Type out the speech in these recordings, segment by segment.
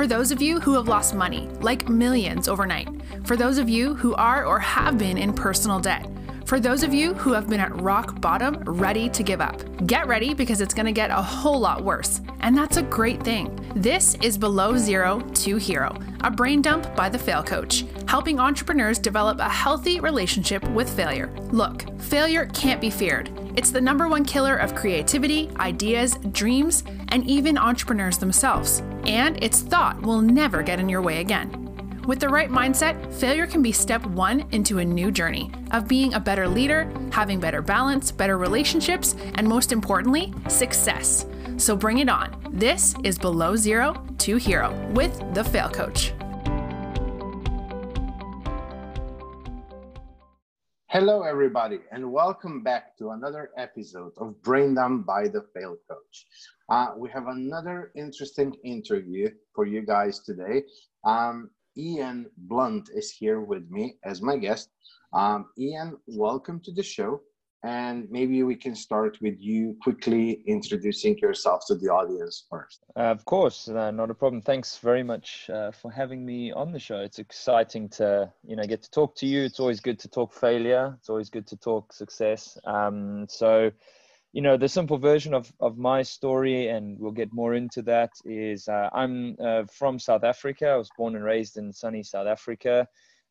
For those of you who have lost money, like millions overnight. For those of you who are or have been in personal debt. For those of you who have been at rock bottom, ready to give up, get ready because it's going to get a whole lot worse. And that's a great thing. This is Below Zero to Hero, a brain dump by the Fail Coach, helping entrepreneurs develop a healthy relationship with failure. Look, failure can't be feared. It's the number one killer of creativity, ideas, dreams, and even entrepreneurs themselves. And its thought will never get in your way again. With the right mindset, failure can be step one into a new journey of being a better leader, having better balance, better relationships, and most importantly, success. So bring it on. This is Below Zero to Hero with the Fail Coach. Hello, everybody, and welcome back to another episode of Brain Dump by the Fail Coach. Uh, we have another interesting interview for you guys today. Um, Ian Blunt is here with me as my guest. Um, Ian, welcome to the show. And maybe we can start with you quickly introducing yourself to the audience first. Uh, of course, uh, not a problem. Thanks very much uh, for having me on the show. It's exciting to you know get to talk to you. It's always good to talk failure. It's always good to talk success. Um, so you know the simple version of, of my story and we'll get more into that is uh, i'm uh, from south africa i was born and raised in sunny south africa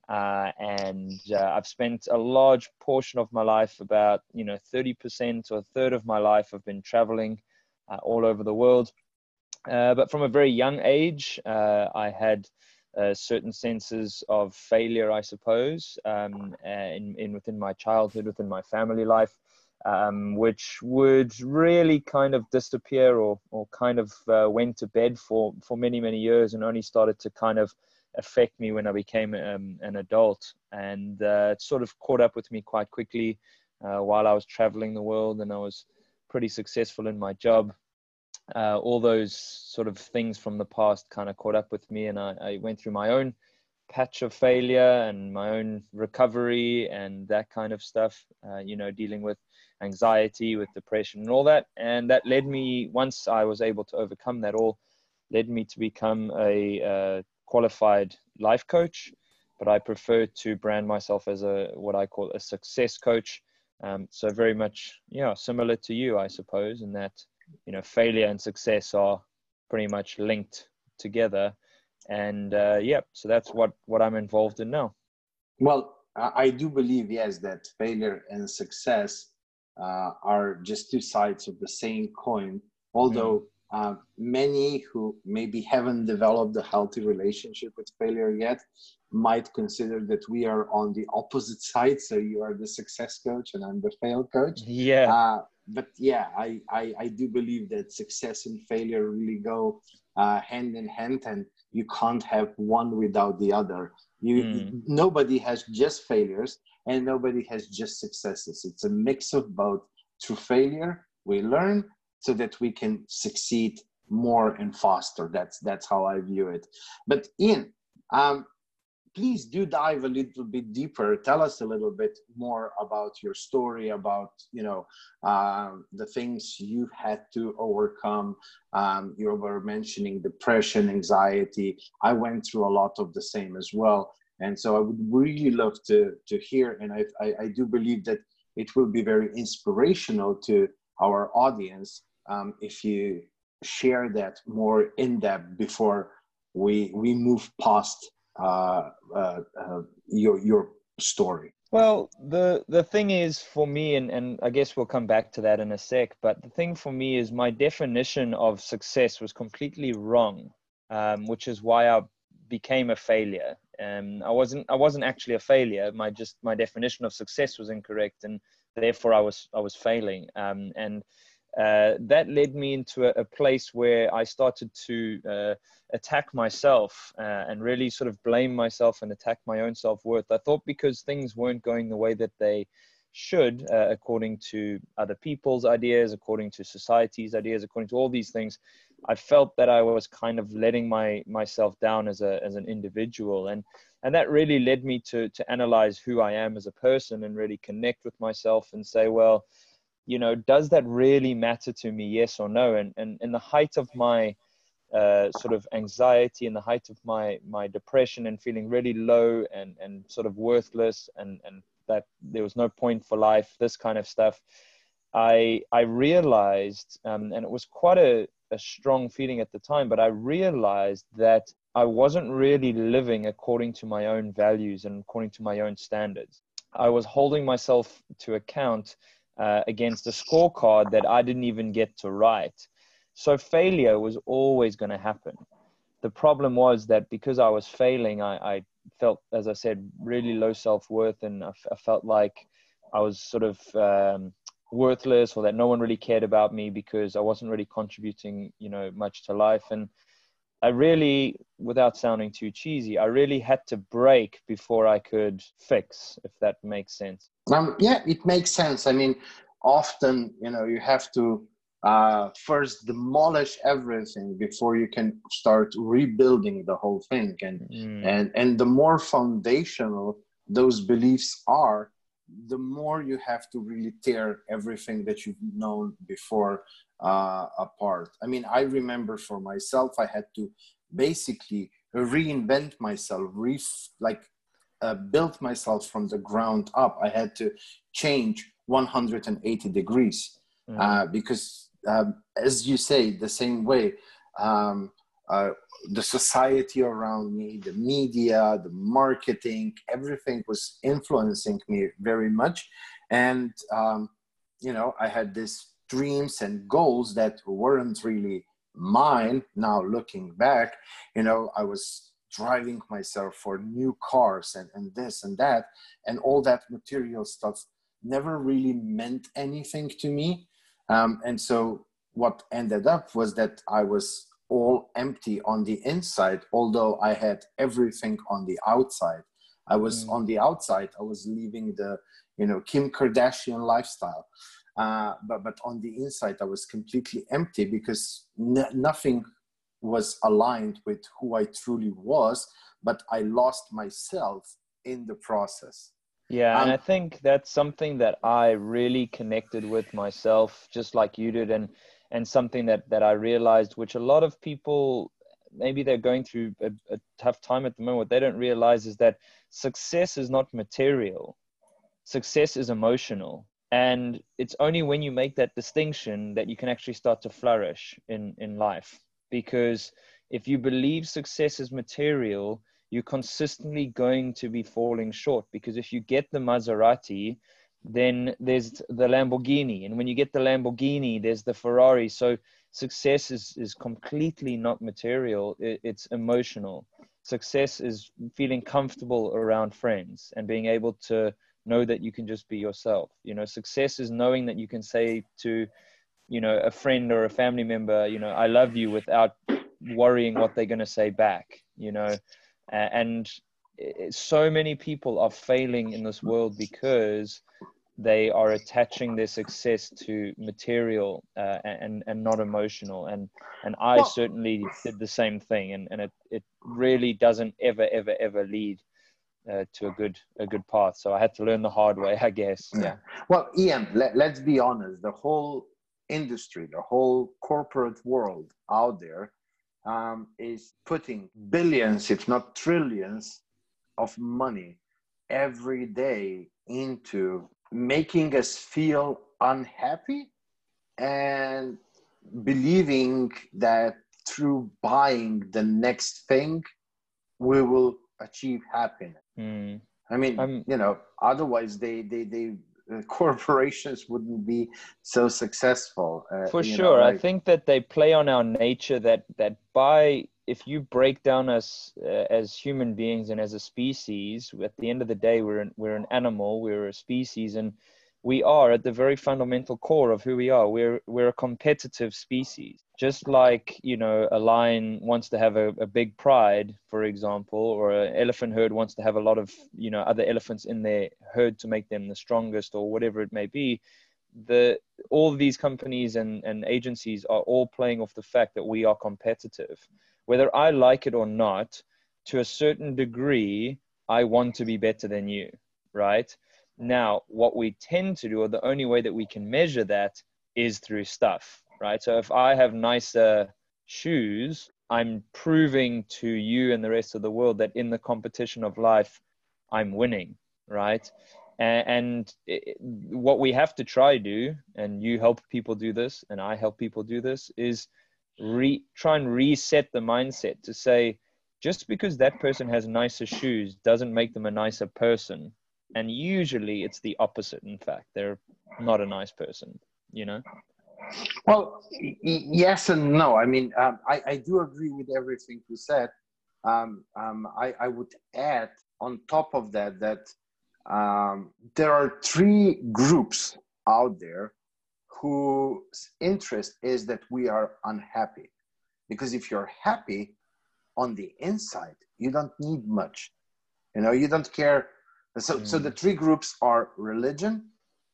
uh, and uh, i've spent a large portion of my life about you know 30% or a third of my life i've been traveling uh, all over the world. Uh, but from a very young age i had certain senses of failure i suppose um, in, in within my childhood within my family life um, which would really kind of disappear or, or kind of uh, went to bed for, for many, many years and only started to kind of affect me when I became um, an adult. And uh, it sort of caught up with me quite quickly uh, while I was traveling the world and I was pretty successful in my job. Uh, all those sort of things from the past kind of caught up with me, and I, I went through my own patch of failure and my own recovery and that kind of stuff. Uh, you know, dealing with anxiety, with depression, and all that. And that led me, once I was able to overcome that all, led me to become a uh, qualified life coach. But I prefer to brand myself as a what I call a success coach. Um, so very much, yeah, similar to you, I suppose, in that you know failure and success are pretty much linked together. And uh, yeah, so that's what what I'm involved in now. Well, I do believe yes that failure and success uh, are just two sides of the same coin. Although mm. Uh, many who maybe haven't developed a healthy relationship with failure yet might consider that we are on the opposite side. So you are the success coach and I'm the fail coach. Yeah. Uh, but yeah, I, I, I, do believe that success and failure really go uh, hand in hand, and you can't have one without the other. You mm. nobody has just failures, and nobody has just successes. It's a mix of both. Through failure, we learn so that we can succeed more and faster. That's that's how I view it. But Ian, um, please do dive a little bit deeper. Tell us a little bit more about your story, about you know um, the things you had to overcome. Um, you were mentioning depression, anxiety. I went through a lot of the same as well. And so I would really love to, to hear, and I, I, I do believe that it will be very inspirational to our audience um, if you share that more in depth before we, we move past uh, uh, uh, your, your story. Well, the the thing is for me, and, and I guess we'll come back to that in a sec, but the thing for me is my definition of success was completely wrong, um, which is why I became a failure. Um, I wasn't I wasn't actually a failure. My just my definition of success was incorrect, and therefore I was I was failing. Um, and uh, that led me into a, a, place where I started to uh, attack myself uh, and really sort of blame myself and attack my own self worth. I thought because things weren't going the way that they should, uh, according to other people's ideas, according to society's ideas, according to all these things, I felt that I was kind of letting my myself down as a as an individual, and and that really led me to to analyze who I am as a person and really connect with myself and say, well, you know, does that really matter to me? Yes or no? And and in the height of my uh, sort of anxiety in the height of my my depression and feeling really low and and sort of worthless and and that there was no point for life this kind of stuff i i realized um, and it was quite a, a strong feeling at the time but i realized that i wasn't really living according to my own values and according to my own standards i was holding myself to account uh, against a scorecard that i didn't even get to write so failure was always going to happen. The problem was that because I was failing, I, I felt, as I said, really low self worth, and I, felt like I was sort of um, worthless, or that no one really cared about me because I wasn't really contributing, you know, much to life. And I really, without sounding too cheesy, I really had to break before I could fix, if that makes sense. Um, yeah, it makes sense. I mean, often, you know, you have to uh, first demolish everything before you can start rebuilding the whole thing and mm. and and the more foundational those beliefs are the more you have to really tear everything that you've known before uh, apart i mean i remember for myself i had to basically reinvent myself re like uh, build myself from the ground up i had to change 180 degrees mm. uh, because um, as you say, the same way, um, uh, the society around me, the media, the marketing, everything was influencing me very much. And, um, you know, I had these dreams and goals that weren't really mine. Now, looking back, you know, I was driving myself for new cars and, and this and that. And all that material stuff never really meant anything to me um, and so what ended up was that I was all empty on the inside, although I had everything on the outside. I was mm. on the outside, I was living the, you know, Kim Kardashian lifestyle. Uh, but, but on the inside, I was completely empty because n- nothing was aligned with who I truly was, but I lost myself in the process. Yeah, um, and I think that's something that I really connected with myself, just like you did, and and something that that I realized, which a lot of people maybe they're going through a, a tough time at the moment. What they don't realize is that success is not material; success is emotional, and it's only when you make that distinction that you can actually start to flourish in in life. Because if you believe success is material, you're consistently going to be falling short because if you get the Maserati, then there's the Lamborghini. And when you get the Lamborghini, there's the Ferrari. So success is, is completely not material, it, it's emotional. Success is feeling comfortable around friends and being able to know that you can just be yourself. You know, success is knowing that you can say to, you know, a friend or a family member, you know, I love you without worrying what they're going to say back, you know and so many people are failing in this world because they are attaching their success to material uh, and and not emotional and and I certainly did the same thing and and it it really doesn't ever ever ever lead uh, to a good a good path. So I had to learn the hard way I guess. Yeah, well Ian let, let's be honest. The whole industry the whole corporate world out there um, is putting billions, if not trillions, of money every day into making us feel unhappy and believing that through buying the next thing we will achieve happiness mm. i mean um, you know otherwise they they they corporations wouldn't be so successful. Uh, For sure, know, like... I think that they play on our nature. That that by if you break down us uh, as human beings and as a species, at the end of the day, we're an, we're an animal, we're a species, and we are at the very fundamental core of who we are. We're we're a competitive species. Just like you know, a lion wants to have a, a big pride, for example, or an elephant herd wants to have a lot of you know other elephants in their herd to make them the strongest, or whatever it may be. The all these companies and, and agencies are all playing off the fact that we are competitive. Whether I like it or not, to a certain degree, I want to be better than you, right? Now, what we tend to do, or the only way that we can measure that, is through stuff, right? So if I have nicer shoes, I'm proving to you and the rest of the world that in the competition of life, I'm winning, right? And, what we have to try do, and you help people do this, and I help people do this, is re, try and reset the mindset to say, just because that person has nicer shoes doesn't make them a nicer person. And usually it's the opposite, in fact. They're not a nice person, you know? Well, yes and no. I mean, um, I, I do agree with everything you said. Um, um, I, I would add on top of that that um, there are three groups out there whose interest is that we are unhappy. Because if you're happy on the inside, you don't need much. You know, you don't care. So, mm. so the three groups are religion,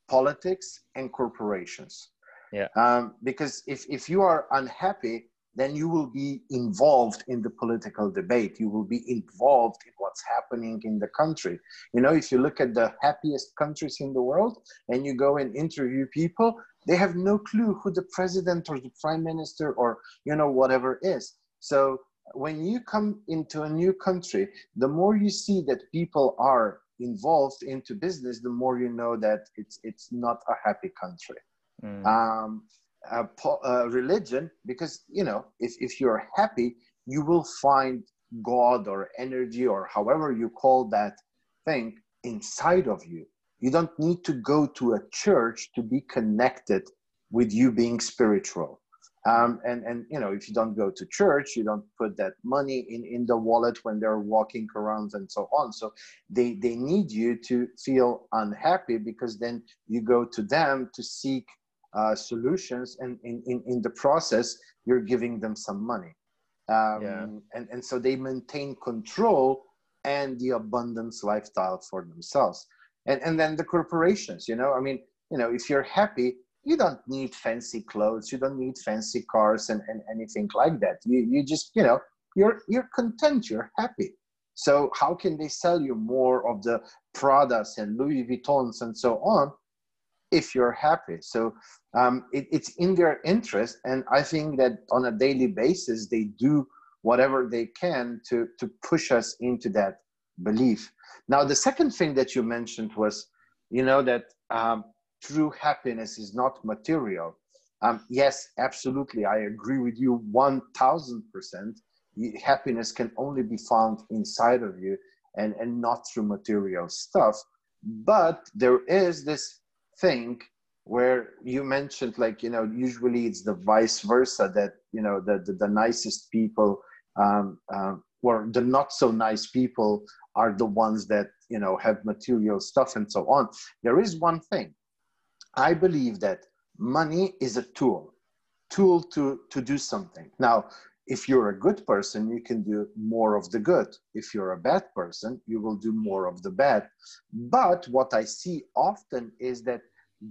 politics, and corporations. Yeah. Um, because if, if you are unhappy, then you will be involved in the political debate. You will be involved in what's happening in the country. You know, if you look at the happiest countries in the world and you go and interview people, they have no clue who the president or the prime minister or, you know, whatever is. So when you come into a new country, the more you see that people are involved into business, the more you know that it's, it's not a happy country. Mm. Um, uh, uh, religion because you know if, if you're happy you will find god or energy or however you call that thing inside of you you don't need to go to a church to be connected with you being spiritual um, and and you know if you don't go to church you don't put that money in in the wallet when they're walking around and so on. So they they need you to feel unhappy because then you go to them to seek uh, solutions and in, in, in the process you're giving them some money. Um, yeah. and, and so they maintain control and the abundance lifestyle for themselves. And, and then the corporations you know i mean you know if you're happy you don't need fancy clothes you don't need fancy cars and, and anything like that you, you just you know you're you're content you're happy so how can they sell you more of the Pradas and Louis Vuittons and so on if you're happy. So um, it, it's in their interest. And I think that on a daily basis, they do whatever they can to, to push us into that belief. Now, the second thing that you mentioned was, you know, that um, true happiness is not material. Um, yes, absolutely. I agree with you 1000%. Happiness can only be found inside of you and, and not through material stuff. But there is this thing where you mentioned like you know usually it's the vice versa that you know the the, the nicest people um, um, or the not so nice people are the ones that you know have material stuff and so on there is one thing i believe that money is a tool tool to to do something. Now if you're a good person you can do more of the good. If you're a bad person you will do more of the bad. But what i see often is that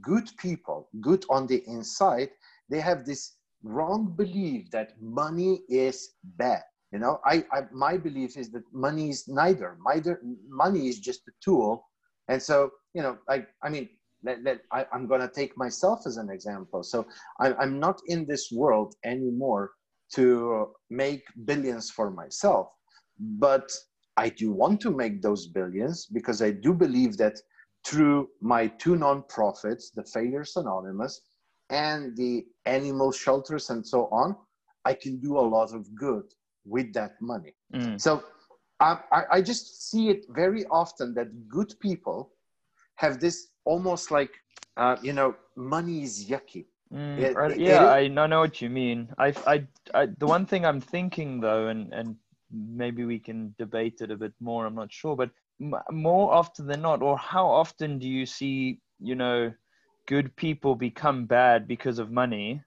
good people good on the inside they have this wrong belief that money is bad. You know I, I my belief is that money is neither. Neither money is just a tool. And so you know i i mean let, let, I, i'm going to take myself as an example so I, i'm not in this world anymore to make billions for myself but i do want to make those billions because i do believe that through my two nonprofits the failures anonymous and the animal shelters and so on i can do a lot of good with that money mm. so I, I just see it very often that good people have this almost like uh, you know money is yucky Mm, it, yeah, it, I know what you mean. I, I, I, the one thing I'm thinking though, and and maybe we can debate it a bit more. I'm not sure, but m- more often than not, or how often do you see, you know, good people become bad because of money,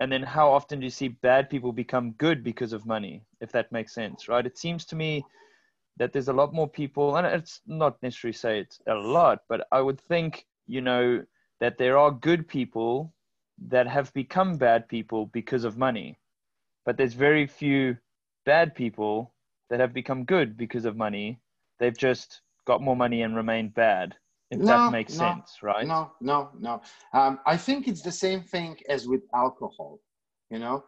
and then how often do you see bad people become good because of money? If that makes sense, right? It seems to me that there's a lot more people, and it's not necessarily say it's a lot, but I would think, you know, that there are good people that have become bad people because of money. But there's very few bad people that have become good because of money. They've just got more money and remained bad. If no, that makes no, sense, right? No, no, no. Um, I think it's the same thing as with alcohol. You know,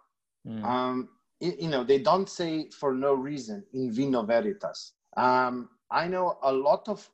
mm. um, you know they don't say for no reason in vino veritas um, i know a lot of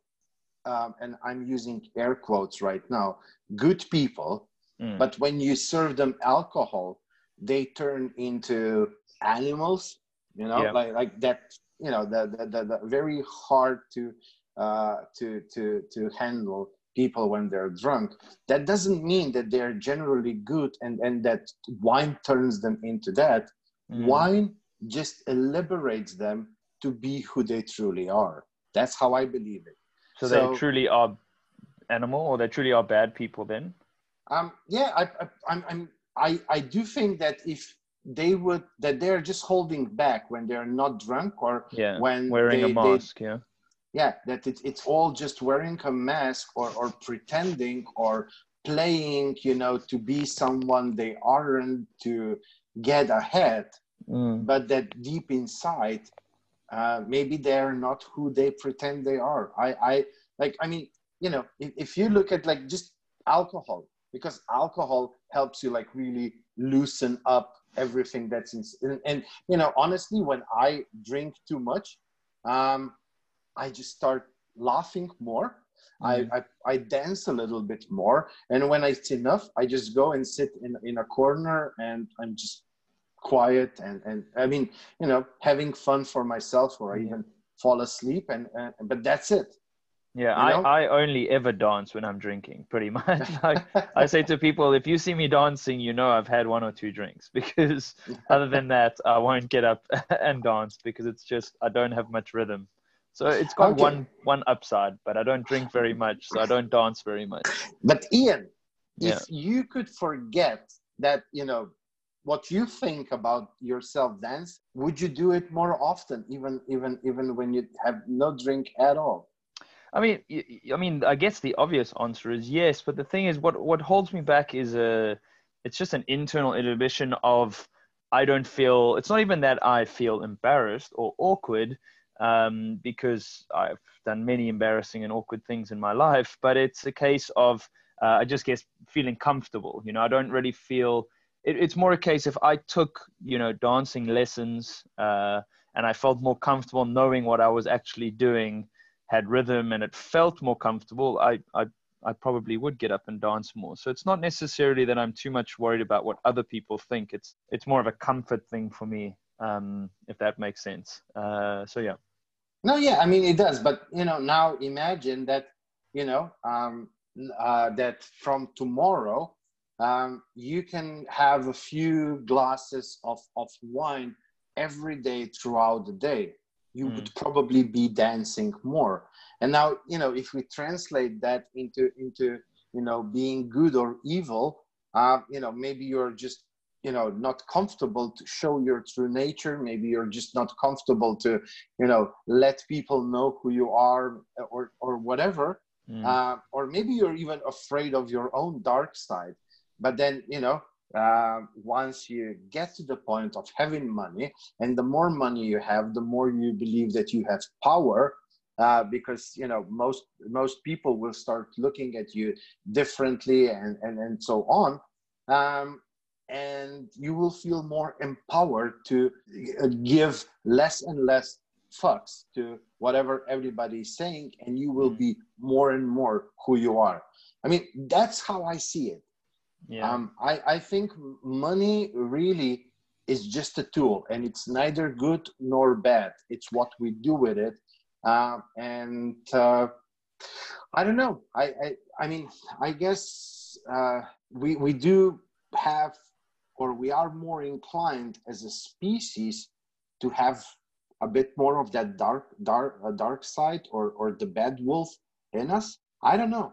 um, and i'm using air quotes right now good people mm. but when you serve them alcohol they turn into animals you know yeah. like like that you know the, the, the, the very hard to uh, to to to handle people when they're drunk that doesn't mean that they're generally good and and that wine turns them into that mm. wine just liberates them to be who they truly are. That's how i believe it. So, so they truly are animal or they truly are bad people then? Um yeah i, I i'm i'm i i do think that if they would that they're just holding back when they're not drunk or yeah, when wearing they, a mask they, yeah. Yeah that it, it's all just wearing a mask or or pretending or playing you know to be someone they aren't to get ahead. Mm. but that deep inside uh, maybe they're not who they pretend they are. I i like i mean you know if, if you look at like just alcohol because alcohol helps you like really loosen up everything that's in and, and you know honestly when i drink too much um i just start laughing more. Mm. I, I, I dance a little bit more. And when it's enough i just go and sit in in a corner and i'm just quiet and and i mean you know having fun for myself or i even fall asleep and, and but that's it yeah, I, I only ever dance when I'm drinking, pretty much. like I say to people, if you see me dancing, you know I've had one or two drinks because other than that, I won't get up and dance because it's just I don't have much rhythm. So it's got okay. one one upside, but I don't drink very much, so I don't dance very much. But Ian, yeah. if you could forget that, you know, what you think about yourself dance, would you do it more often, even even even when you have no drink at all? I mean, I mean, I guess the obvious answer is yes, but the thing is, what what holds me back is a, it's just an internal inhibition of, I don't feel. It's not even that I feel embarrassed or awkward, um, because I've done many embarrassing and awkward things in my life, but it's a case of uh, I just guess feeling comfortable. You know, I don't really feel. It, it's more a case if I took you know dancing lessons uh, and I felt more comfortable knowing what I was actually doing had rhythm and it felt more comfortable, I, I, I probably would get up and dance more. So it's not necessarily that I'm too much worried about what other people think. It's, it's more of a comfort thing for me, um, if that makes sense. Uh, so yeah. No, yeah, I mean it does. But you know, now imagine that, you know, um, uh, that from tomorrow, um, you can have a few glasses of, of wine every day throughout the day. You mm. would probably be dancing more. And now you know if we translate that into into you know being good or evil uh, you know maybe you're just you know not comfortable to show your true nature. Maybe you're just not comfortable to you know let people know who you are or or whatever. Mm. uh, or maybe you're even afraid of your own dark side but then you know uh, once you get to the point of having money and the more money you have the more you believe that you have power uh, because you know most most people will start looking at you differently and and, and so on um, and you will feel more empowered to uh, give less and less fucks to whatever everybody is saying and you will be more and more who you are. I mean that's how i see it yeah. Um, I, I think money really is just a tool and it's neither good nor bad. It's what we do with it. Uh, and uh, I don't know. I, I, I mean, I guess uh, we, we do have, or we are more inclined as a species to have a bit more of that dark, dark, uh, dark side or, or the bad wolf in us. I don't know.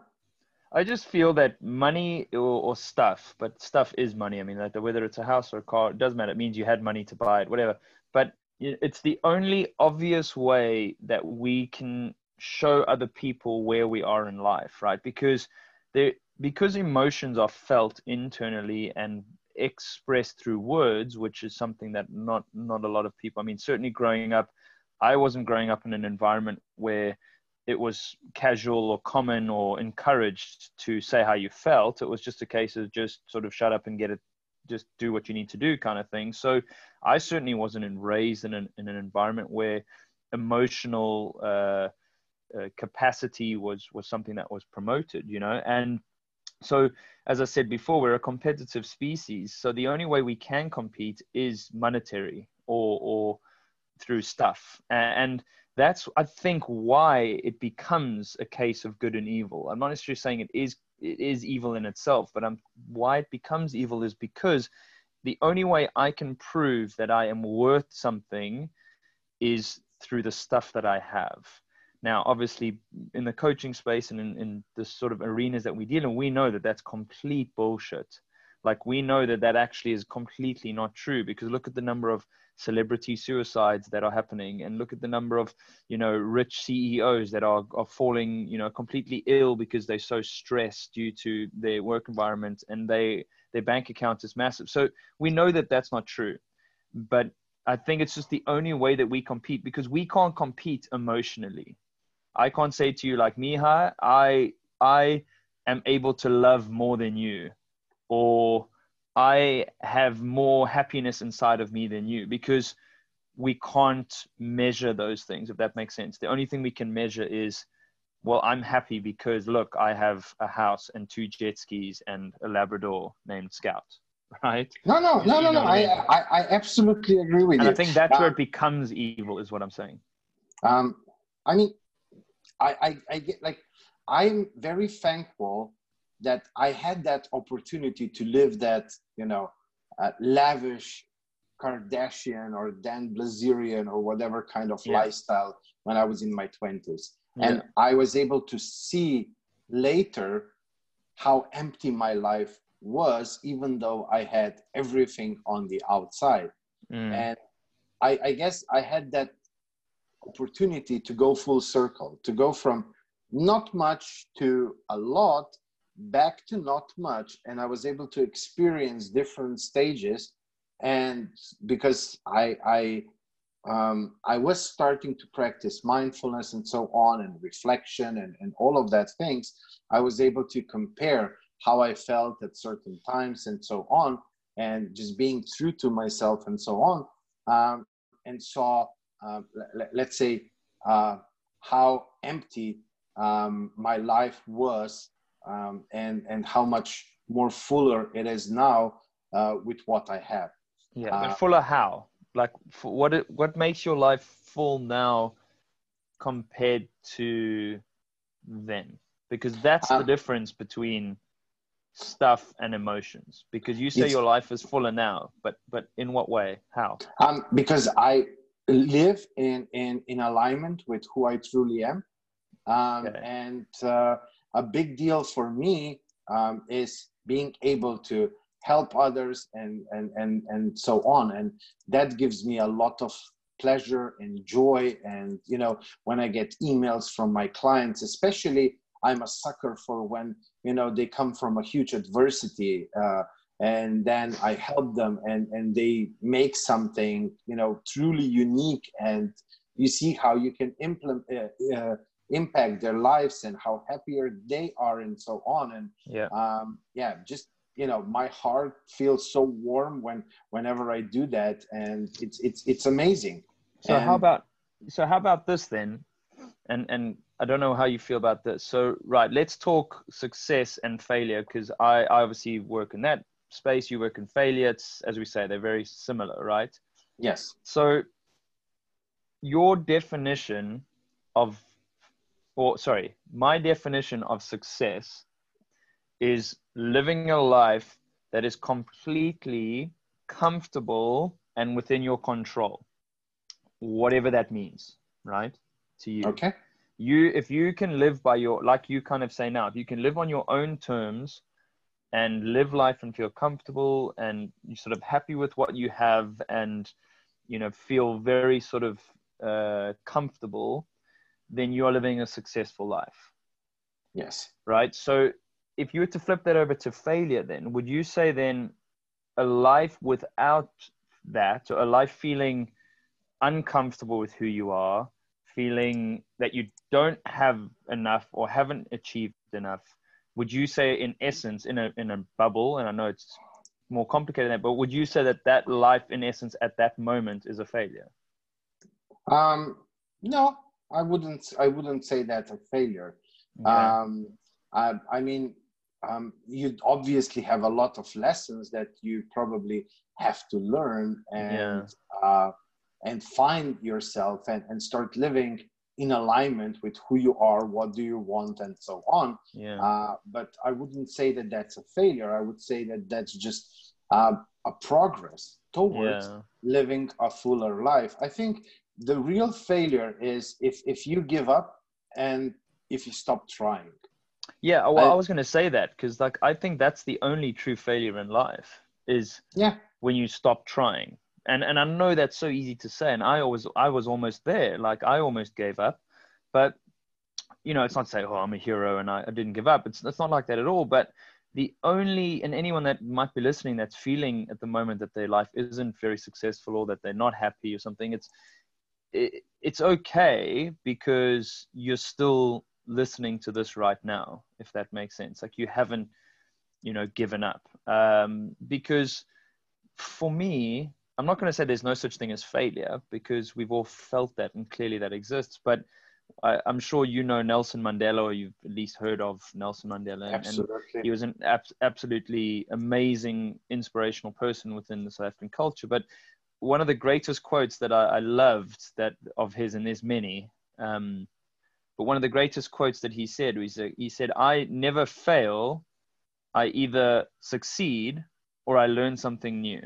I just feel that money or, or, stuff, but stuff is money. I mean, like whether it's a house or a car, it doesn't matter. It means you had money to buy it, whatever. But it's the only obvious way that we can show other people where we are in life, right? Because there, because emotions are felt internally and expressed through words, which is something that not not a lot of people. I mean, certainly growing up, I wasn't growing up in an environment where it was casual or common or encouraged to say how you felt. It was just a case of just sort of shut up and get it just do what you need to do kind of thing. So i certainly wasn't raised in an, in an environment where emotional uh, uh, capacity was was something that was promoted you know? And so as i said before we're a competitive species. So the only way we can compete is monetary or or through stuff. And that's i think why it becomes a case of good and evil. I'm not necessarily saying it is it is evil in itself but I'm, why it becomes evil is because the only way i can prove that i am worth something is through the stuff that i have. Now obviously in the coaching space and in, in the sort of arenas that we deal in we know that that's complete bullshit like we know that that actually is completely not true because look at the number of celebrity suicides that are happening and look at the number of you know rich ceos that are, are falling you know completely ill because they're so stressed due to their work environment and they their bank account is massive. So we know that that's not true but i think it's just the only way that we compete because we can't compete emotionally. I can't say to you like miha i i am able to love more than you or I have more happiness inside of me than you because we can't measure those things, if that makes sense. The only thing we can measure is, well, I'm happy because look, I have a house and two jet skis and a Labrador named Scout, right? No, no, no, no, no. I, I, I, absolutely agree with and you. I think that's where it becomes evil, is what I'm saying. Um, I mean, I, I, I get like, I'm very thankful that I had that opportunity to live that, you know, uh, lavish Kardashian or Dan Bilzerian or whatever kind of yeah. lifestyle when I was in my 20s. Yeah. And I was able to see later how empty my life was, even though I had everything on the outside. Mm. And I, I guess I had that opportunity to go full circle, to go from not much to a lot back to not much and i was able to experience different stages and because i i um, i was starting to practice mindfulness and so on and reflection and, and all of that things i was able to compare how i felt at certain times and so on and just being true to myself and so on um, and saw uh, let, us say uh, how empty um, my life was um, and and how much more fuller it is now uh, with what I have. Yeah, uh, fuller how? Like, what it, what makes your life full now compared to then? Because that's the uh, difference between stuff and emotions. Because you say your life is fuller now, but but in what way? How? Um, because I live in in in alignment with who I truly am, um, okay. and uh, a big deal for me um, is being able to help others and, and, and, and so on. And that gives me a lot of pleasure and joy. And, you know, when I get emails from my clients, especially I'm a sucker for when, you know, they come from a huge adversity uh, and then I help them and, and they make something, you know, truly unique. And you see how you can implement, uh, uh, impact their lives and how happier they are and so on. And yeah. um yeah just you know my heart feels so warm when whenever i do that. And it's it's it's amazing. So and, how about so how about this then? And and i don't know how you feel about this. So right let's talk success and failure because i i obviously work in that space. You work in failure. It's as we say they're very similar right? Yes. So your definition of or sorry, my definition of success is living a life that is completely comfortable and within your control, whatever that means, right? To you. Okay. You, if you can live by your, like you kind of say now, if you can live on your own terms and live life and feel comfortable and you sort of happy with what you have and, you know, feel very sort of uh, comfortable then you are living a successful life. Yes. Right. So if you were to flip that over to failure, then would you say then a life without that, or a life feeling uncomfortable with who you are, feeling that you don't have enough or haven't achieved enough, would you say in essence, in a in a bubble, and I know it's more complicated than that. But would you say that that life, in essence, at that moment, is a failure? Um, no, I wouldn't. I wouldn't say that's a failure. Okay. Um, I, I mean, um, you obviously have a lot of lessons that you probably have to learn and yeah. uh, and find yourself and, and start living in alignment with who you are, what do you want, and so on. Yeah. Uh, but I wouldn't say that that's a failure. I would say that that's just uh, a progress towards yeah. living a fuller life. I think the real failure is if if you give up and if you stop trying. Yeah, oh, well, I, I was going to say that because like I think that's the only true failure in life is yeah when you stop trying and and I know that's so easy to say, and I always I was almost there, like I almost gave up, but you know it's not to say oh I'm a hero and I, I didn't give up. It's it's not like that at all. But the only and anyone that might be listening that's feeling at the moment that their life isn't very successful or that they're not happy or something, it's it, it's okay because you're still listening to this right now, if that makes sense. Like you haven't, you know, given up. Um, because for me, I'm not going to say there's no such thing as failure because we've all felt that and clearly that exists. But I, am sure you know Nelson Mandela, or you've at least heard of Nelson Mandela. Absolutely. And he was an ab- absolutely amazing, inspirational person within the South African culture. But one of the greatest quotes that I, I loved that of his, and there's many, um, but one of the greatest quotes that he said was he said, "I never fail. I either succeed or I learn something new."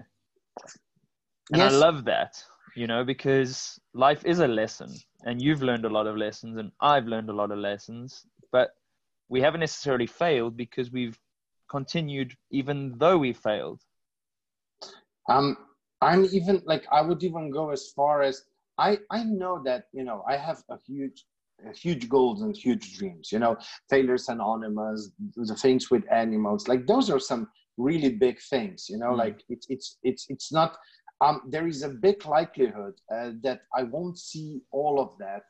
And yes. I love that, you know, because life is a lesson and you've learned a lot of lessons and I've learned a lot of lessons, but we haven't necessarily failed because we've continued even though we failed. Um, I'm even like, I would even go as far as I, I know that, you know, I have a huge, huge goals and huge dreams, you know, Failures Anonymous, the things with animals, like those are some really big things, you know, mm. like it's, it's, it's, it's not, um, there is a big likelihood uh, that I won't see all of that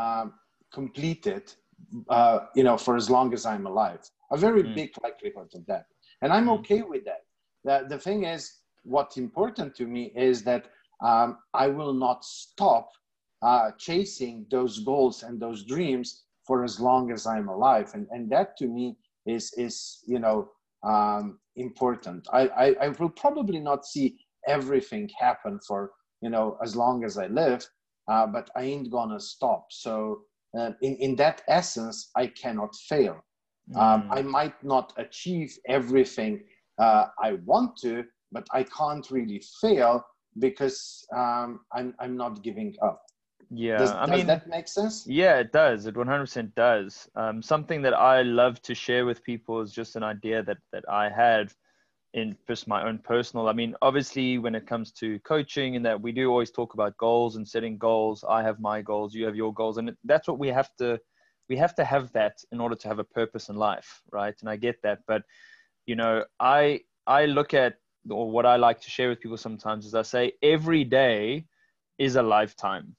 um, completed, uh, you know, for as long as I'm alive. A very mm. big likelihood of that, and I'm mm. okay with that. The, the thing is, what's important to me is that um, I will not stop uh, chasing those goals and those dreams for as long as I'm alive, and and that to me is is you know um, important. I, I I will probably not see everything happen for you know as long as I live, uh, but I ain't gonna stop. So uh, in in that essence, I cannot fail. Um, mm. Um, I might not achieve everything uh, I want to, but I can't really fail because um, I'm I'm not giving up. Yeah, does, I does mean, that make sense? Yeah, it does. It 100% does. Um, something that I love to share with people is just an idea that that I had in just my own personal i mean obviously when it comes to coaching and that we do always talk about goals and setting goals i have my goals you have your goals and that's what we have to we have to have that in order to have a purpose in life right and i get that but you know i i look at or what i like to share with people sometimes is i say every day is a lifetime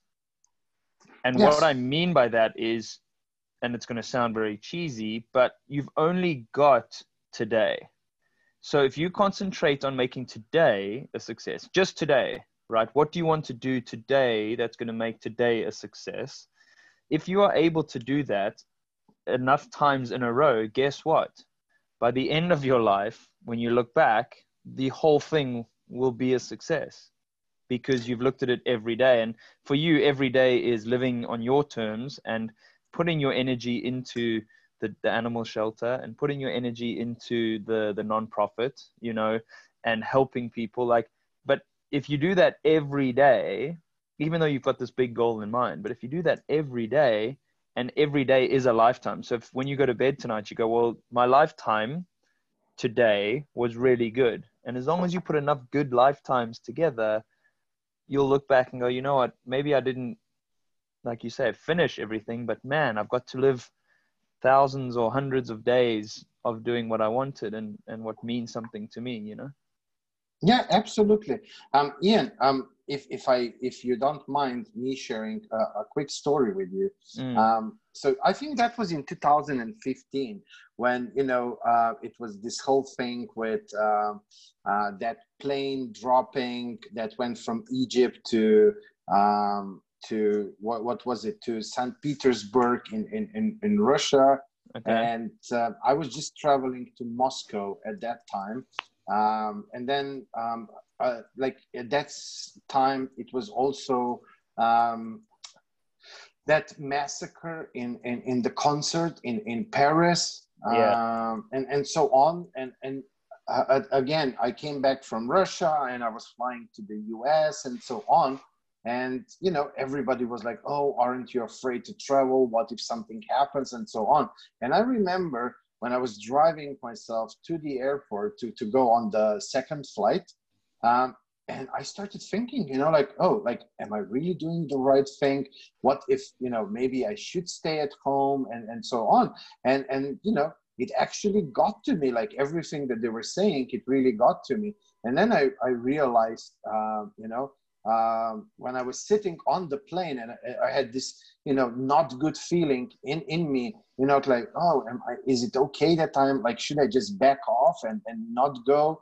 and yes. what i mean by that is and it's going to sound very cheesy but you've only got today so if you concentrate on making today a success, just today, right? What do you want to do today that's going to make today a success? If you are able to do that enough times in a row, guess what? By the end of your life, when you look back, the whole thing will be a success because you've looked at it every day. And for you, every day is living on your terms and putting your energy into the, the animal shelter and putting your energy into the the nonprofit you know and helping people like but if you do that every day even though you've got this big goal in mind but if you do that every day and every day is a lifetime so if when you go to bed tonight you go well my lifetime today was really good and as long as you put enough good lifetimes together you'll look back and go you know what maybe i didn't like you say finish everything but man i've got to live thousands or hundreds of days of doing what I wanted and, and what means something to me, you know? Yeah, absolutely. Um, Ian, um, if, if I, if you don't mind me sharing a, a quick story with you, mm. um, so I think that was in 2015 when you know uh, it was this whole thing with uh, uh, that plane dropping that went from Egypt to um, to what what was it to St. Petersburg in in in, in Russia. Okay. And uh, I was just traveling to Moscow at that time, um, and then um, uh, like at that time it was also um, that massacre in, in, in the concert in, in Paris yeah. um, and, and so on. And, and uh, again, I came back from Russia and I was flying to the US and so on. And, you know, everybody was like, oh, aren't you afraid to travel? What if something happens? And so on. And I remember when I was driving myself to the airport to, to go on the second flight, um, and I started thinking, you know, like, oh, like, am I really doing the right thing? What if, you know, maybe I should stay at home and, and so on. And, and, you know, it actually got to me, like everything that they were saying, it really got to me. And then I, I realized, uh, you know, um, when I was sitting on the plane and I, I, had this, you know, not good feeling in, in me, you know, like, oh, I, is it okay that I'm like, should I just back off and, and not go?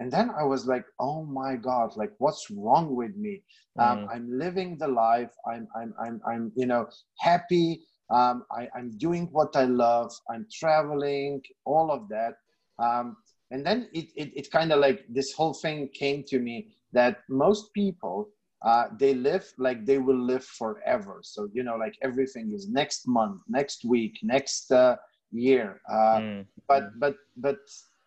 And then i was like oh my god like what's wrong with me? Um, mm. i'm living the life. I'm i'm i'm, I'm you know happy. Um, I, i'm doing what i love. I'm traveling all of that. Um, and then it, it, it kind of like this whole thing came to me that most people uh, they live like they will live forever. So you know like everything is next month next week next uh, year. Uh, mm. but but but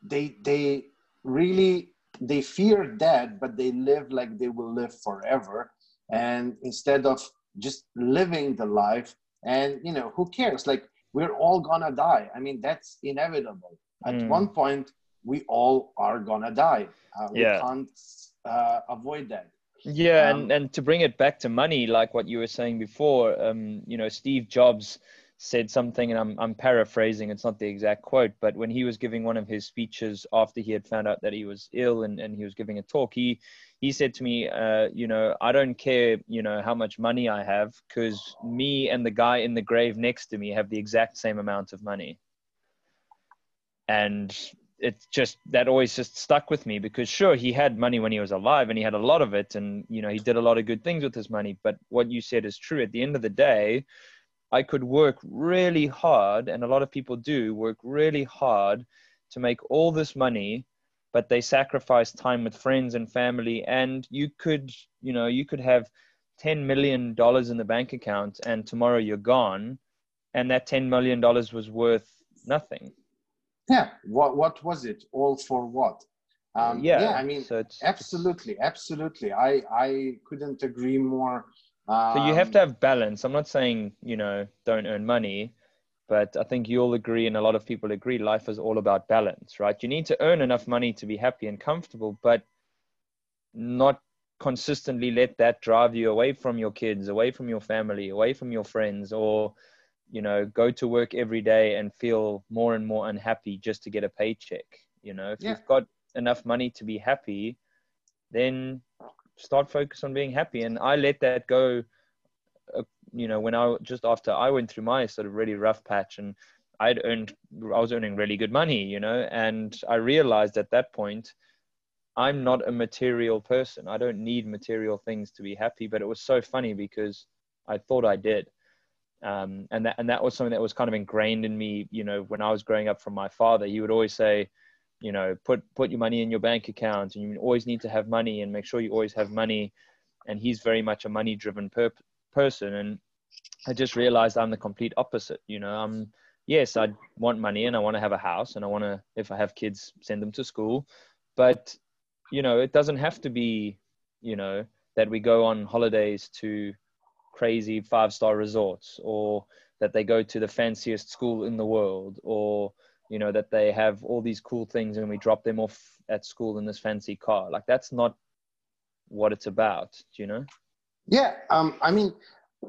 they they really they fear death but they live like they will live forever. And instead of just living the life and you know who cares? Like we're all gonna die. I mean that's inevitable. At mm. one point we all are gonna die. Uh, we yeah. can't uh, avoid that. Yeah um, and and to bring it back to money like what you were saying before um you know steve jobs said something, and I'm, I'm paraphrasing, it's not the exact quote, but when he was giving one of his speeches after he had found out that he was ill and, and he was giving a talk, he, he said to me, uh, you know, I don't care, you know, how much money I have, because me and the guy in the grave next to me have the exact same amount of money. And it just that always just stuck with me because sure he had money when he was alive and he had a lot of it and you know he did a lot of good things with his money but what you said is true at the end of the day I could work really hard, and a lot of people do work really hard to make all this money, but they sacrifice time with friends and family. And you could, you know, you could have $10 million in the bank account, and tomorrow you're gone, and that $10 million was worth nothing. Yeah. What, what was it? All for what? Um, yeah. yeah. I mean, so absolutely, absolutely. I, I couldn't agree more um, so you have to have balance. I'm not saying, you know, don't earn money, but I think you'll agree, and a lot of people agree, life is all about balance, right? You need to earn enough money to be happy and comfortable, but not consistently let that drive you away from your kids, away from your family, away from your friends, or, you know, go to work every day and feel more and more unhappy just to get a paycheck. You know, if yeah. you've got enough money to be happy, then start focus on being happy. And i let that go uh, you know when i just after i went through my sort of really rough patch and i'd earned i was earning really good money you know and i realized at that point i'm not a material person. I don't need material things to be happy but it was so funny because i thought i did. Um, and that and that was something that was kind of ingrained in me you know when i was growing up from my father he would always say you know put put your money in your bank account and you always need to have money and make sure you always have money. And he's very much a money driven per- person and i just realized i'm the complete opposite you know. I'm yes i want money and i want to have a house and i want to if i have kids send them to school. But you know it doesn't have to be you know that we go on holidays to crazy five star resorts or that they go to the fanciest school in the world or you know that they have all these cool things and we drop them off at school in this fancy car. Like that's not what it's about do you know? Yeah um i mean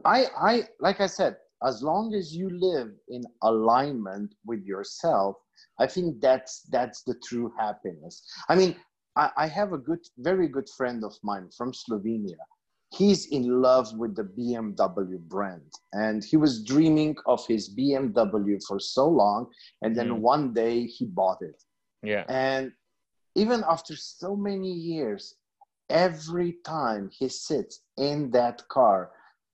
i i like i said as long as you live in alignment with yourself i think that's that's the true happiness. I mean i, I have a good very good friend of mine from slovenia he's in love with the BMW brand and he was dreaming of his BMW for so long and then mm. one day he bought it. Yeah. And even after so many years every time he sits in that car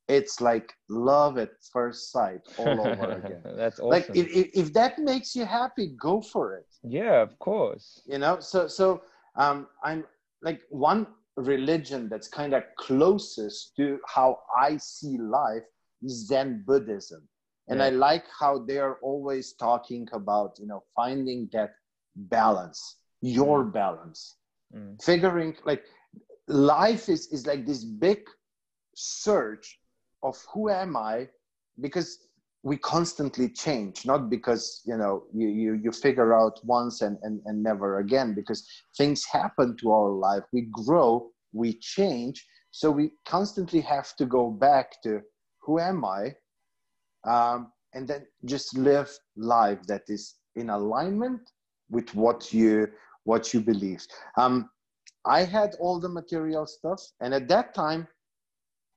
it's like love at first sight all over again that's awesome. like if, if, if, that makes you happy go for it yeah of course you know so so um i'm like one religion that's kind of closest to how i see life is zen buddhism and yeah. i like how they're always talking about you know finding that balance your mm. balance mm. figuring like life is is like this big search of who am i because we constantly change not because you know you you, you figure out once and, and and never again because things happen to our life. We grow we change. So we constantly have to go back to who am i um, and then just live life that is in alignment with what you what you believe. Um, I had all the material stuff, and at that time,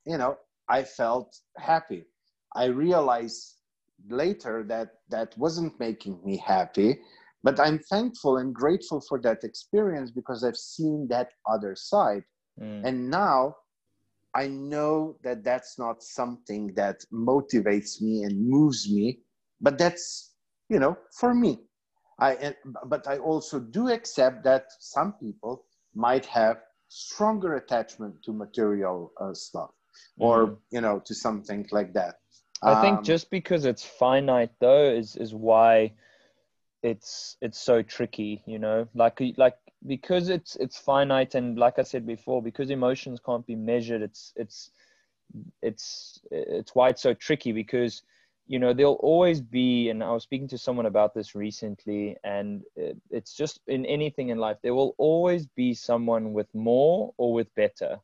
you know, I felt happy. I realized later that that wasn't making me happy, but I'm thankful and grateful for that experience because I've seen that other side. Mm. And now I know that that's not something that motivates me and moves me, but that's, you know, for me. I, but I also do accept that some people might have stronger attachment to material uh, stuff or mm. you know to something like that i think um, just because it's finite though is is why it's it's so tricky you know? Like like because it's it's finite and like i said before because emotions can't be measured it's it's it's it's why it's so tricky because you know there'll always be and i was speaking to someone about this recently and it's just in anything in life there will always be someone with more or with better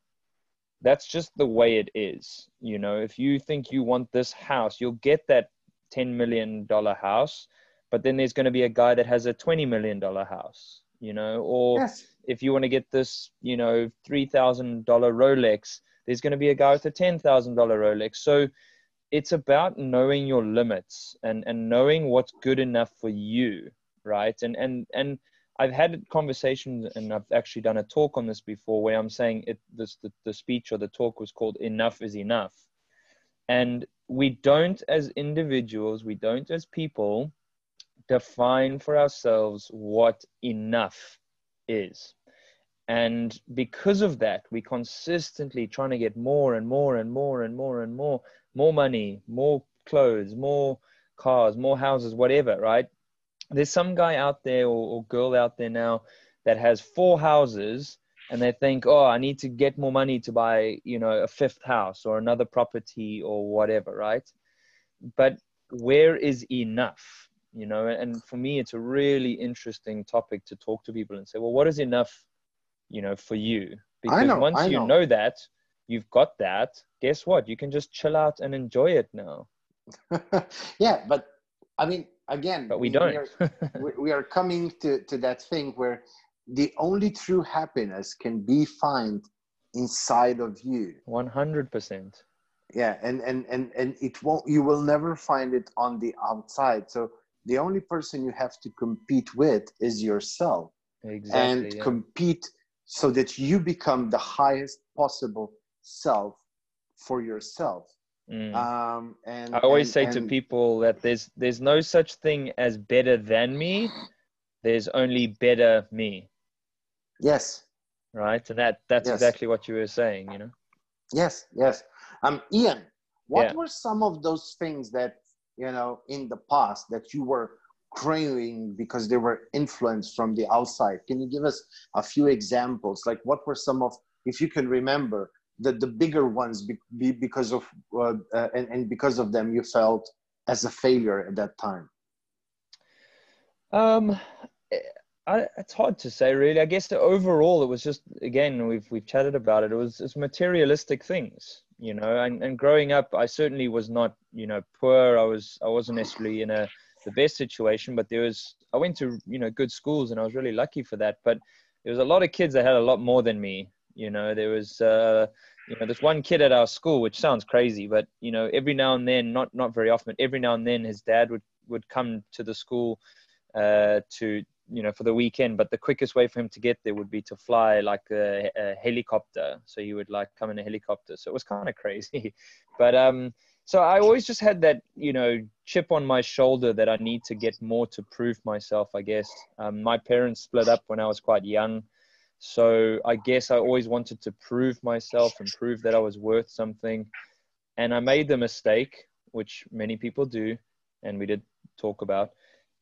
that's just the way it is you know. If you think you want this house you'll get that 10 million dollar house but then there's going to be a guy that has a 20 million dollar house you know. Or yes. if you want to get this you know $3000 rolex there's going to be a guy with a $10000 rolex. So it's about knowing your limits and and knowing what's good enough for you right? And and and i've had conversations and i've actually done a talk on this before where i'm saying it this the, the speech or the talk was called enough is enough and we don't as individuals we don't as people define for ourselves what enough is and because of that we consistently trying to get more and more and more and more and more more money, more clothes, more cars, more houses, whatever, right? There's some guy out there or, or girl out there now that has four houses and they think, oh, I need to get more money to buy, you know, a fifth house or another property or whatever, right? But where is enough? You know, and for me, it's a really interesting topic to talk to people and say, well, what is enough, you know, for you? Because know, once you know. know that, you've got that guess what you can just chill out and enjoy it now yeah but i mean again but we don't. we are, we are coming to, to that thing where the only true happiness can be found inside of you. 100% yeah and and and and it won't you will never find it on the outside. So the only person you have to compete with is yourself. Exactly, and yeah. compete so that you become the highest possible self for yourself. Mm. Um, and I always and, say and, to people that there's there's no such thing as better than me. There's only better me. Yes. Right, and that that's yes. exactly what you were saying. You know. Yes. Yes. Um, Ian, what yeah. were some of those things that you know in the past that you were craving because they were influenced from the outside? Can you give us a few examples? Like, what were some of, if you can remember, the, the bigger ones be, be because of uh, uh, and, and because of them you felt as a failure at that time? Um I, it's hard to say really. I guess overall it was just again we've we've chatted about it. It was it's materialistic things you know and, and growing up i certainly was not you know poor. I was i wasn't necessarily in a the best situation but there was i went to you know good schools and i was really lucky for that but there was a lot of kids that had a lot more than me you know, there was uh, you know, there's one kid at our school, which sounds crazy, but you know, every now and then, not not very often, but every now and then, his dad would would come to the school uh, to you know for the weekend. But the quickest way for him to get there would be to fly like a, a helicopter. So he would like come in a helicopter. So it was kind of crazy, but um. So I always just had that, you know, chip on my shoulder that I need to get more to prove myself. I guess um, my parents split up when I was quite young, so I guess I always wanted to prove myself and prove that I was worth something. And I made the mistake, which many people do, and we did talk about,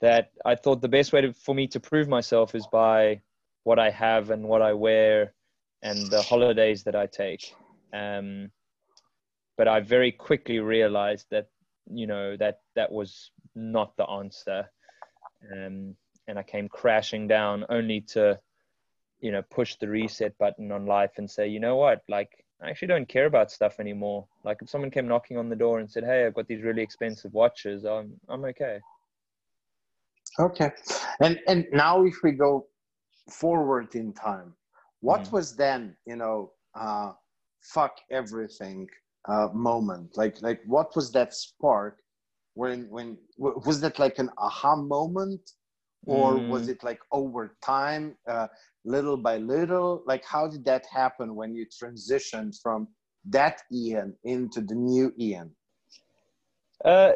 that I thought the best way to, for me to prove myself is by what I have and what I wear and the holidays that I take. Um, but I very quickly realized that, you know, that that was not the answer. Um, and I came crashing down only to you know push the reset button on life and say you know what? Like i actually don't care about stuff anymore. Like if someone came knocking on the door and said hey i've got these really expensive watches i'm i'm okay. Okay. And and now if we go forward in time what mm. was then you know uh fuck everything uh moment? Like like what was that spark when when was that like an aha moment or mm. was it like over time uh, little by little like how did that happen when you transitioned from that ian into the new ian uh,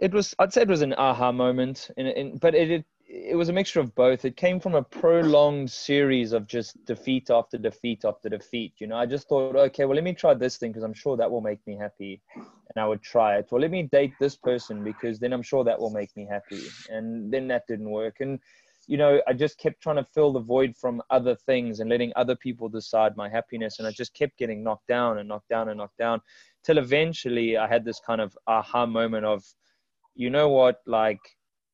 it was i'd say it was an aha moment in, in but it, it it was a mixture of both. It came from a prolonged series of just defeat after defeat after defeat you know? I just thought okay well let me try this thing because i'm sure that will make me happy and i would try it. Well let me date this person because then i'm sure that will make me happy. And then that didn't work. And you know, I just kept trying to fill the void from other things and letting other people decide my happiness. And I just kept getting knocked down and knocked down and knocked down till eventually I had this kind of aha moment of, you know what, like,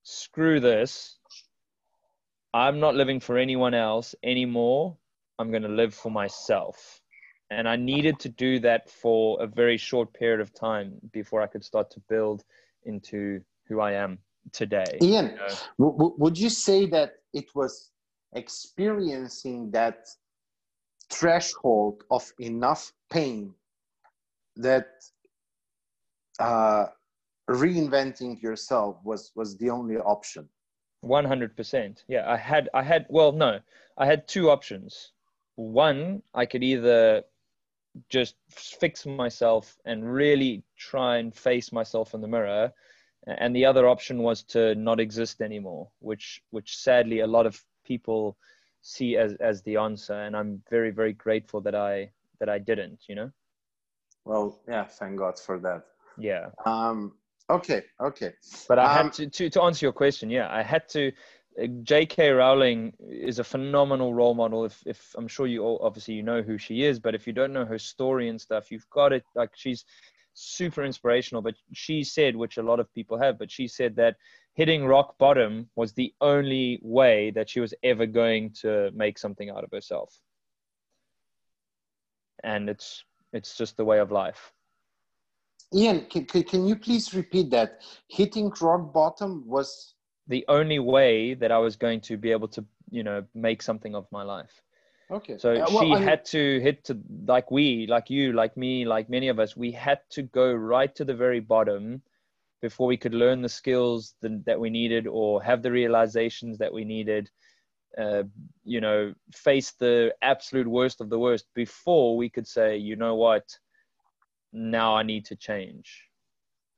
screw this. I'm not living for anyone else anymore. I'm going to live for myself. And I needed to do that for a very short period of time before I could start to build into who I am today. Ian, you know? w- would you say that it was experiencing that threshold of enough pain that uh, reinventing yourself was was the only option? One hundred percent. Yeah, I had I had well no, I had two options. One, I could either just fix myself and really try and face myself in the mirror and the other option was to not exist anymore which which sadly a lot of people see as as the answer and i'm very very grateful that i that i didn't you know well yeah thank god for that yeah um okay okay but i um, had to, to to answer your question yeah i had to uh, J.K. Rowling is a phenomenal role model. If, if I'm sure you all obviously you know who she is, but if you don't know her story and stuff, you've got it. Like she's super inspirational. But she said, which a lot of people have, but she said that hitting rock bottom was the only way that she was ever going to make something out of herself. And it's it's just the way of life. Ian, can, can you please repeat that? Hitting rock bottom was the only way that I was going to be able to, you know, make something of my life. Okay. So uh, well, she I had to hit to like we, like you, like me, like many of us, we had to go right to the very bottom before we could learn the skills that, that we needed or have the realizations that we needed. Uh, you know, face the absolute worst of the worst before we could say, you know what, now I need to change.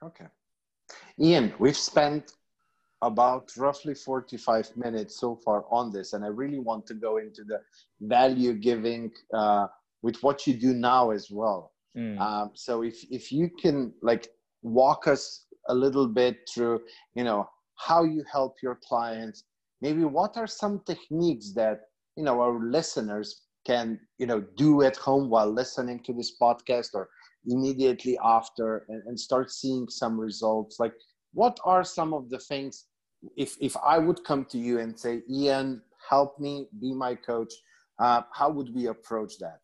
Okay. Ian, we've spent about roughly 45 minutes so far on this and i really want to go into the value giving uh, with what you do now as well mm. um, so if, if you can like walk us a little bit through you know how you help your clients maybe what are some techniques that you know our listeners can you know do at home while listening to this podcast or immediately after and, and start seeing some results. Like what are some of the things if if I would come to you and say, Ian, help me, be my coach, uh, how would we approach that?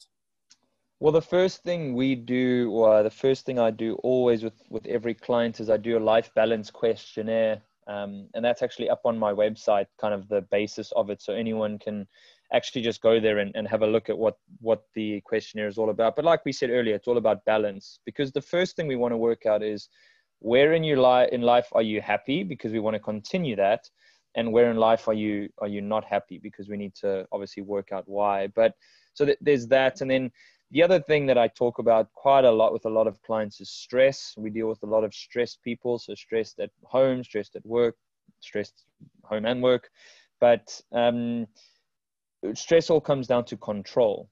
Well, the first thing we do, or the first thing I do always with with every client is I do a life balance questionnaire, um, and that's actually up on my website, kind of the basis of it, so anyone can actually just go there and, and have a look at what what the questionnaire is all about. But like we said earlier it's all about balance because the first thing we want to work out is where in your life in life are you happy because we want to continue that and where in life are you are you not happy because we need to obviously work out why. But so th- there's that. And then the other thing that i talk about quite a lot with a lot of clients is stress. We deal with a lot of stressed people so stressed at home stressed at work stressed home and work. But um, stress all comes down to control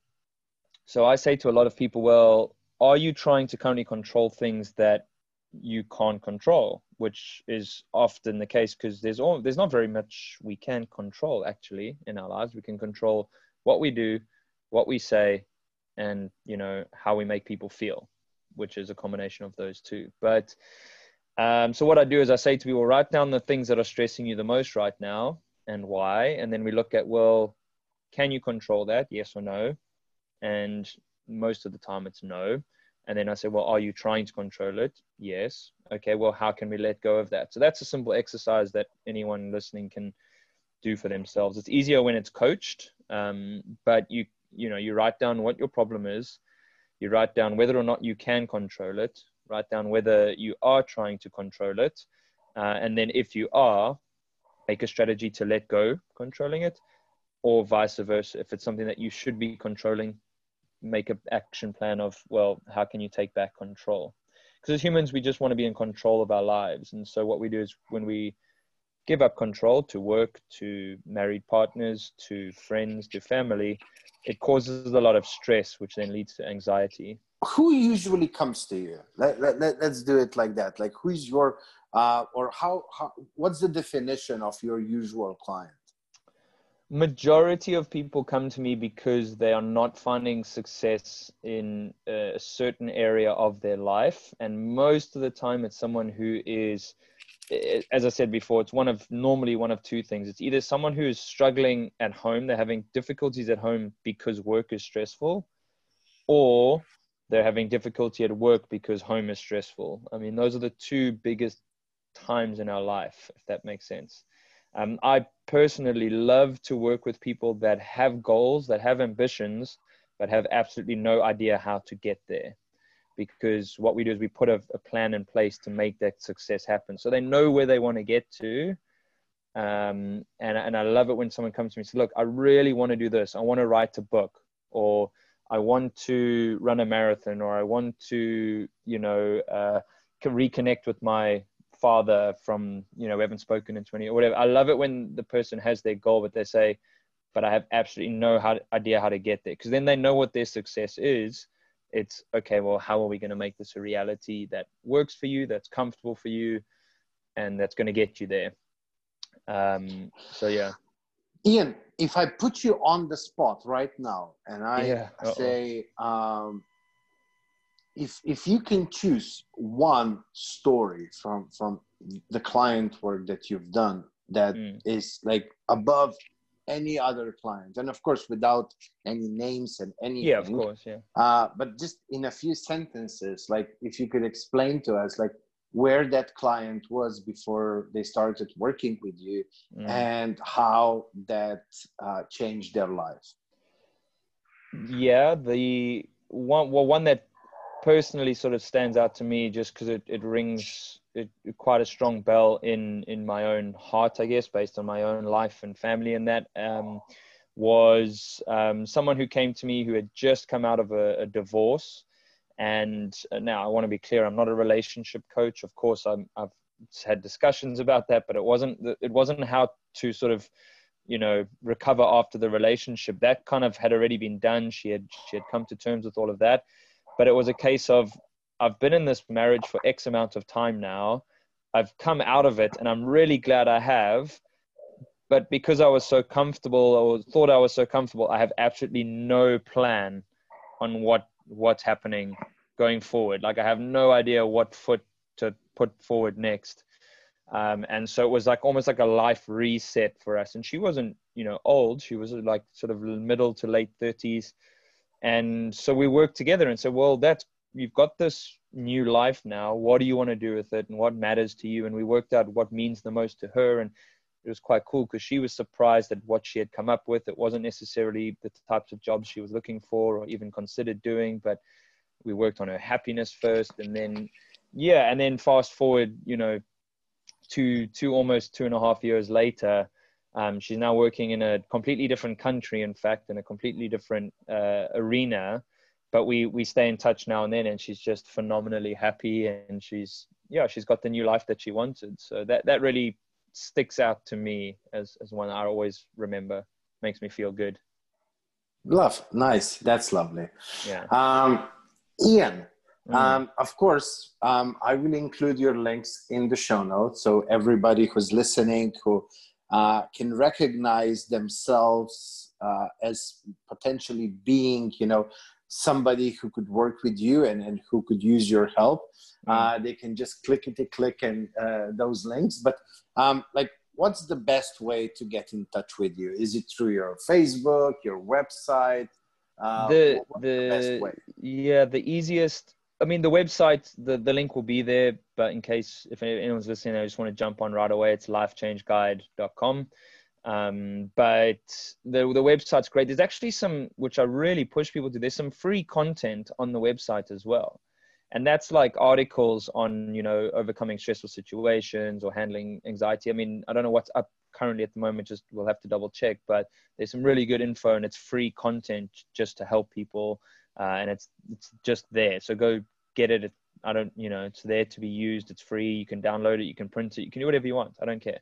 so i say to a lot of people well are you trying to currently control things that you can't control, which is often the case because there's all there's not very much we can control actually in our lives. We can control what we do, what we say, and you know how we make people feel, which is a combination of those two. But um, so what I do is I say to people, write down the things that are stressing you the most right now and why, and then we look at well, can you control that? Yes or no? And most of the time it's no and then I say, well, are you trying to control it? Yes. Okay, well, how can we let go of that? So that's a simple exercise that anyone listening can do for themselves. It's easier when it's coached, um, but you you know you write down what your problem is, you write down whether or not you can control it, write down whether you are trying to control it, uh, and then if you are, make a strategy to let go controlling it, or vice versa. If it's something that you should be controlling, make an action plan of well how can you take back control? Because as humans we just want to be in control of our lives. And so what we do is when we give up control to work to married partners to friends to family it causes a lot of stress which then leads to anxiety. Who usually comes to you? Let, let, let, us do it like that. Like who's your uh, or how, how what's the definition of your usual client majority of people come to me because they are not finding success in uh, a certain area of their life. And most of the time it's someone who is as i said before it's one of normally one of two things. It's either someone who is struggling at home they're having difficulties at home because work is stressful or they're having difficulty at work because home is stressful. I mean those are the two biggest times in our life if that makes sense um, I personally love to work with people that have goals, that have ambitions, but have absolutely no idea how to get there. Because what we do is we put a, a plan in place to make that success happen. So they know where they want to get to. Um, and, and I love it when someone comes to me and says, Look, I really want to do this. I want to write a book, or I want to run a marathon, or I want to, you know, uh, reconnect with my father from you know we haven't spoken in 20 or whatever. I love it when the person has their goal but they say but i have absolutely no how, idea how to get there. Because then they know what their success is. It's okay well how are we going to make this a reality that works for you that's comfortable for you and that's going to get you there? Um so yeah. Ian if i put you on the spot right now and i yeah. say um if if you can choose one story from from the client work that you've done that mm. is like above any other client and of course without any names and any yeah of course yeah uh, but just in a few sentences like if you could explain to us like where that client was before they started working with you mm. and how that uh, changed their lives yeah the one well one that personally sort of stands out to me just because it, it rings it, quite a strong bell in in my own heart, I guess, based on my own life and family. And that um, was um, someone who came to me who had just come out of a, a divorce. And uh, now I want to be clear: I'm not a relationship coach. Of course, I'm, I've had discussions about that, but it wasn't it wasn't how to sort of you know recover after the relationship. That kind of had already been done. She had she had come to terms with all of that but it was a case of I've been in this marriage for X amount of time now. I've come out of it and I'm really glad I have. But because I was so comfortable or thought I was so comfortable, I have absolutely no plan on what what's happening going forward. Like I have no idea what foot to put forward next. Um, and so it was like almost like a life reset for us. And she wasn't, you know, old. She was like sort of middle to late 30s and so we worked together and said well that's you've got this new life now what do you want to do with it and what matters to you and we worked out what means the most to her and it was quite cool because she was surprised at what she had come up with. It wasn't necessarily the types of jobs she was looking for or even considered doing, but we worked on her happiness first, and then yeah, and then fast forward, you know, two two almost two and a half years later. Um, she's now working in a completely different country, in fact, in a completely different uh, arena. But we we stay in touch now and then, and she's just phenomenally happy, and she's yeah, she's got the new life that she wanted. So that that really sticks out to me as as one I always remember. Makes me feel good. Love, nice. That's lovely. Yeah. Um, Ian, mm. um, of course, um, I will include your links in the show notes so everybody who's listening who uh, can recognize themselves uh, as potentially being, you know, somebody who could work with you and, and who could use your help. Mm. Uh, they can just click it, click and uh, those links. But um, like, what's the best way to get in touch with you? Is it through your Facebook, your website? Uh, the the, the yeah the easiest I mean, the website, the, the link will be there, but in case if anyone's listening, I just want to jump on right away. It's lifechangeguide.com. Um, but the, the website's great. There's actually some, which I really push people to, there's some free content on the website as well. And that's like articles on, you know, overcoming stressful situations or handling anxiety. I mean, I don't know what's up currently at the moment, just we'll have to double check, but there's some really good info and it's free content just to help people. Uh, and it's, it's just there. So go get it. I don't, you know, it's there to be used. It's free. You can download it. You can print it. You can do whatever you want. I don't care.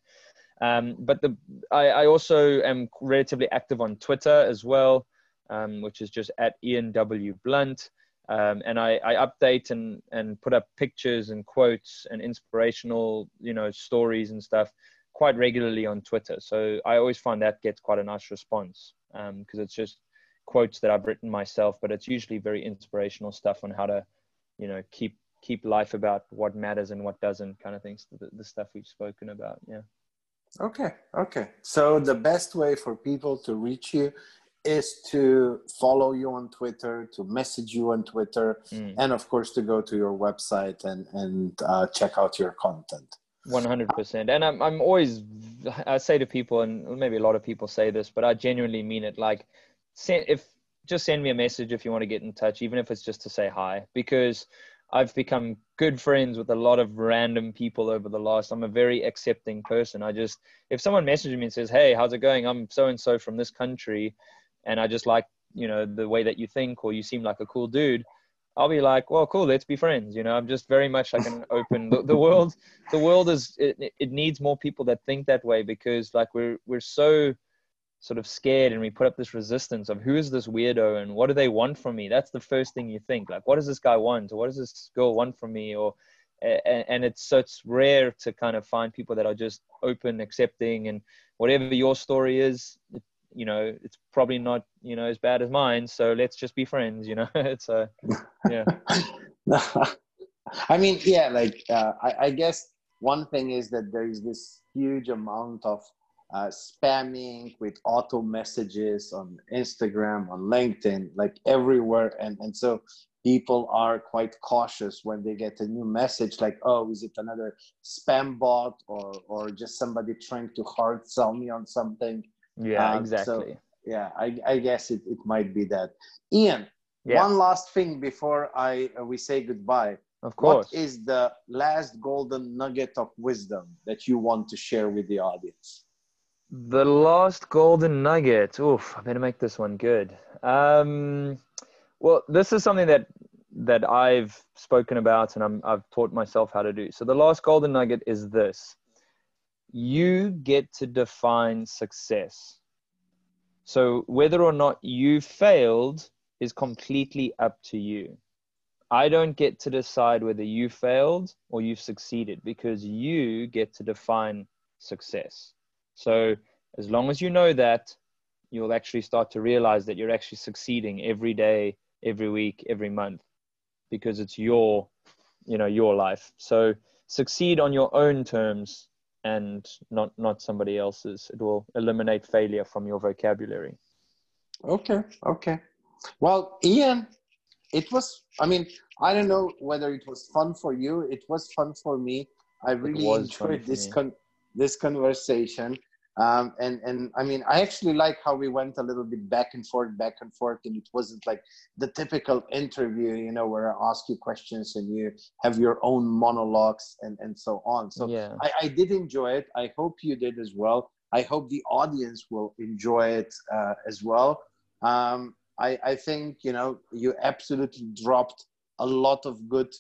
Um, but the I, I, also am relatively active on Twitter as well, um, which is just at Ian W Blunt. Um, and I, I, update and, and put up pictures and quotes and inspirational, you know, stories and stuff quite regularly on Twitter. So I always find that gets quite a nice response because um, it's just quotes that I've written myself, but it's usually very inspirational stuff on how to, you know, keep keep life about what matters and what doesn't, kind of things. The, the stuff we've spoken about. Yeah. Okay, okay. So the best way for people to reach you is to follow you on Twitter, to message you on Twitter, mm. and of course to go to your website and and uh, check out your content. One hundred percent. And I'm I'm always I say to people, and maybe a lot of people say this, but I genuinely mean it. Like, if just send me a message if you want to get in touch, even if it's just to say hi, because I've become good friends with a lot of random people over the last. I'm a very accepting person. I just, if someone messages me and says, "Hey, how's it going? I'm so and so from this country, and I just like, you know, the way that you think, or you seem like a cool dude," I'll be like, "Well, cool, let's be friends." You know, I'm just very much like an open. The, the world, the world is it, it needs more people that think that way because like we're we're so sort of scared and we put up this resistance of who is this weirdo and what do they want from me? That's the first thing you think like what does this guy want? Or what does this girl want from me? Or and, and it's so it's rare to kind of find people that are just open accepting and whatever your story is it, you know it's probably not you know as bad as mine so let's just be friends you know? It's a yeah. I mean yeah like uh, I, I guess one thing is that there is this huge amount of uh, spamming with auto messages on Instagram, on LinkedIn, like everywhere. And, and so people are quite cautious when they get a new message like, oh, is it another spam bot or, or just somebody trying to hard sell me on something? Yeah, um, exactly. So, yeah, I, I guess it, it might be that. Ian, yeah. one last thing before I uh, we say goodbye. Of course. What is the last golden nugget of wisdom that you want to share with the audience? The last golden nugget. Oof, I better make this one good. Um, well, this is something that that I've spoken about and I'm, I've taught myself how to do. So the last golden nugget is this: you get to define success. So whether or not you failed is completely up to you. I don't get to decide whether you failed or you've succeeded because you get to define success. So as long as you know that, you'll actually start to realize that you're actually succeeding every day, every week, every month, because it's your, you know, your life. So succeed on your own terms and not not somebody else's. It will eliminate failure from your vocabulary. Okay. Okay. Well, Ian, it was. I mean, I don't know whether it was fun for you. It was fun for me. I really enjoyed this con- this conversation. Um, and and I mean, I actually like how we went a little bit back and forth, back and forth, and it wasn't like the typical interview, you know, where I ask you questions and you have your own monologues and and so on. So yeah. I, I did enjoy it. I hope you did as well. I hope the audience will enjoy it uh, as well. Um, I, I think you know you absolutely dropped a lot of good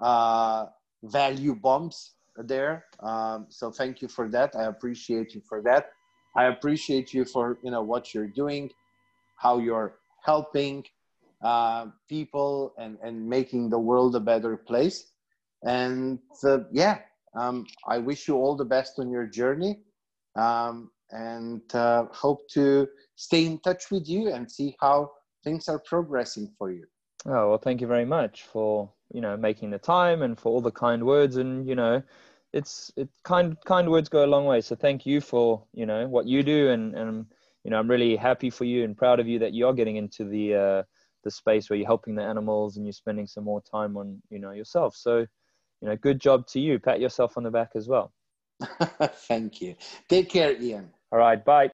uh, value bombs there. Um, so thank you for that. I appreciate you for that. I appreciate you for you know what you're doing, how you're helping uh, people and and making the world a better place. And uh, yeah, um, I wish you all the best on your journey, um, and uh, hope to stay in touch with you and see how things are progressing for you. Oh well, thank you very much for you know making the time and for all the kind words. And you know it's it kind kind words go a long way. So thank you for you know what you do. And and you know i'm really happy for you and proud of you that you're getting into the uh the space where you're helping the animals and you're spending some more time on you know yourself. So you know good job to you. Pat yourself on the back as well. Thank you. Take care ian. All right. Bye